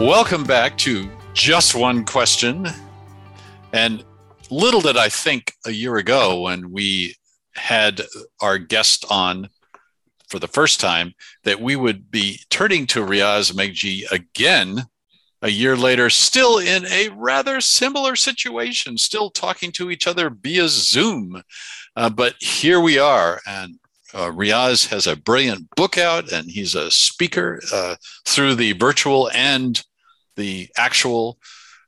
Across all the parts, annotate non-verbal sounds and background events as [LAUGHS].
Welcome back to Just One Question. And little did I think a year ago when we had our guest on for the first time that we would be turning to Riaz Meghji again a year later, still in a rather similar situation, still talking to each other via Zoom. Uh, but here we are, and uh, Riaz has a brilliant book out, and he's a speaker uh, through the virtual and the actual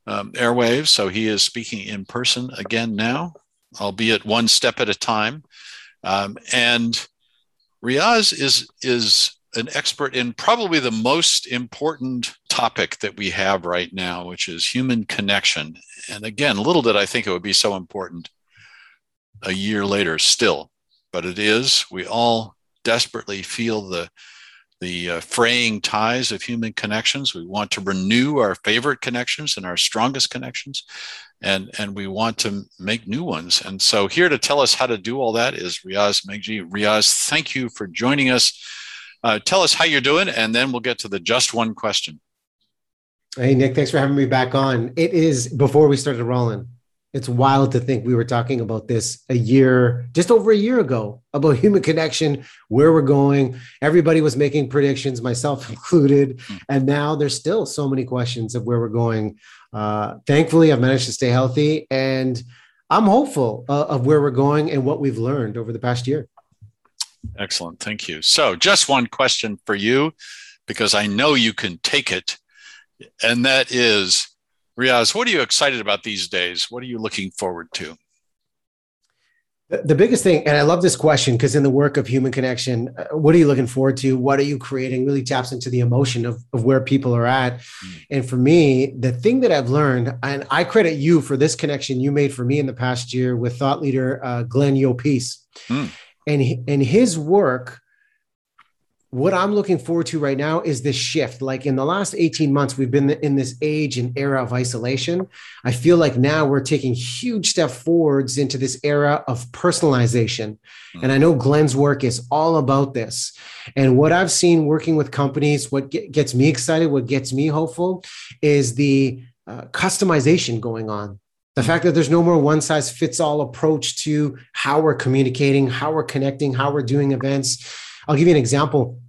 um, airwaves. So he is speaking in person again now, albeit one step at a time. Um, and Riaz is is an expert in probably the most important topic that we have right now, which is human connection. And again, little did I think it would be so important a year later still, but it is. We all desperately feel the the uh, fraying ties of human connections. We want to renew our favorite connections and our strongest connections, and and we want to make new ones. And so, here to tell us how to do all that is Riaz Meghji. Riaz, thank you for joining us. Uh, tell us how you're doing, and then we'll get to the just one question. Hey Nick, thanks for having me back on. It is before we started rolling. It's wild to think we were talking about this a year, just over a year ago, about [LAUGHS] human connection, where we're going. Everybody was making predictions, myself [LAUGHS] included. Hmm. And now there's still so many questions of where we're going. Uh, thankfully, I've managed to stay healthy and I'm hopeful uh, of where we're going and what we've learned over the past year. Excellent. Thank you. So, just one question for you, because I know you can take it. And that is Riaz, what are you excited about these days? What are you looking forward to? The biggest thing, and I love this question because in the work of human connection, uh, what are you looking forward to? What are you creating? Really taps into the emotion of, of where people are at. Mm. And for me, the thing that I've learned, and I credit you for this connection you made for me in the past year with thought leader uh, Glenn Llopis. Mm. And, and his work what I'm looking forward to right now is this shift. Like in the last 18 months, we've been in this age and era of isolation. I feel like now we're taking huge step forwards into this era of personalization. And I know Glenn's work is all about this. And what I've seen working with companies, what gets me excited, what gets me hopeful is the uh, customization going on. The fact that there's no more one size fits all approach to how we're communicating, how we're connecting, how we're doing events. I'll give you an example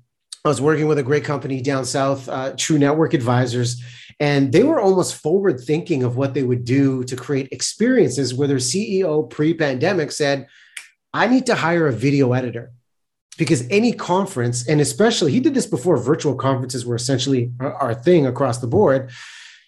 I was working with a great company down south, uh, True Network Advisors, and they were almost forward thinking of what they would do to create experiences where their CEO pre pandemic said, I need to hire a video editor because any conference, and especially he did this before virtual conferences were essentially our thing across the board.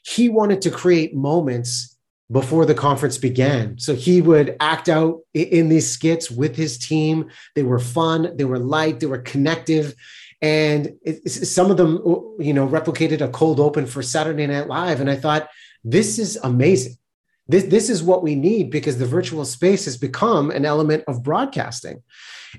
He wanted to create moments before the conference began. So he would act out in these skits with his team. They were fun, they were light, they were connective and it, some of them you know replicated a cold open for saturday night live. And i thought this is amazing this, this is what we need because the virtual space has become an element of broadcasting.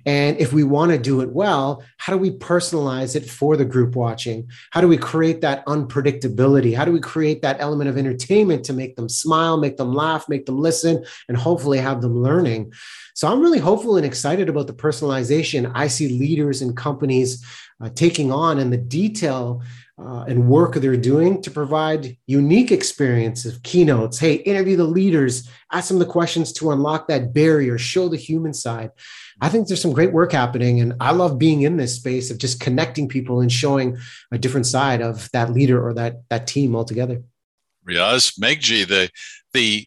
And if we want to do it well how do we personalize it for the group watching? How do we create that unpredictability? How do we create that element of entertainment to make them smile make them laugh make them listen and hopefully have them learning? So i'm really hopeful and excited about the personalization i see leaders and companies uh, taking on and the detail uh, and work they're doing to provide unique experiences, of keynotes. Hey, interview the leaders, ask them the questions to unlock that barrier, show the human side. I think there's some great work happening, and I love being in this space of just connecting people and showing a different side of that leader or that that team altogether. Riaz Meghji, the the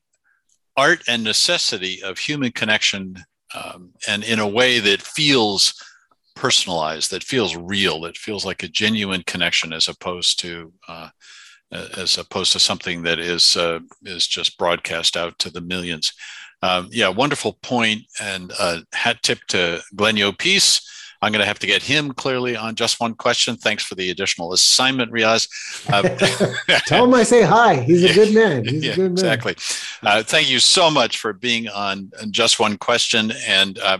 art and necessity of human connection, um, and in a way that feels personalized, that feels real, that feels like a genuine connection, as opposed to uh, as opposed to something that is uh, is just broadcast out to the millions. Um, yeah, wonderful point, and uh, hat tip to Glenn Llopis. I'm going to have to get him clearly on just one question. Thanks for the additional assignment, Riaz. Uh, [LAUGHS] Tell him I say hi. He's a good man. He's yeah, a good man. Exactly. Uh, thank you so much for being on just one question. And uh,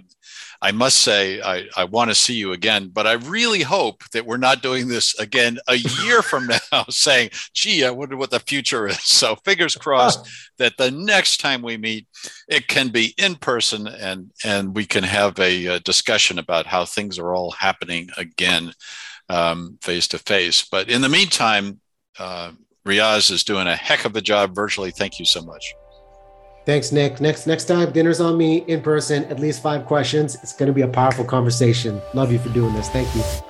I must say, I, I want to see you again, but I really hope that we're not doing this again a year from [LAUGHS] now, saying, gee, I wonder what the future is. So, fingers [LAUGHS] crossed that the next time we meet, it can be in person and, and we can have a, a discussion about how things are all happening again face to face. But in the meantime, uh, Riaz is doing a heck of a job virtually. Thank you so much. Thanks, Nick. Next next time, dinner's on me in person. At least five questions. It's going to be a powerful conversation. Love you for doing this. Thank you.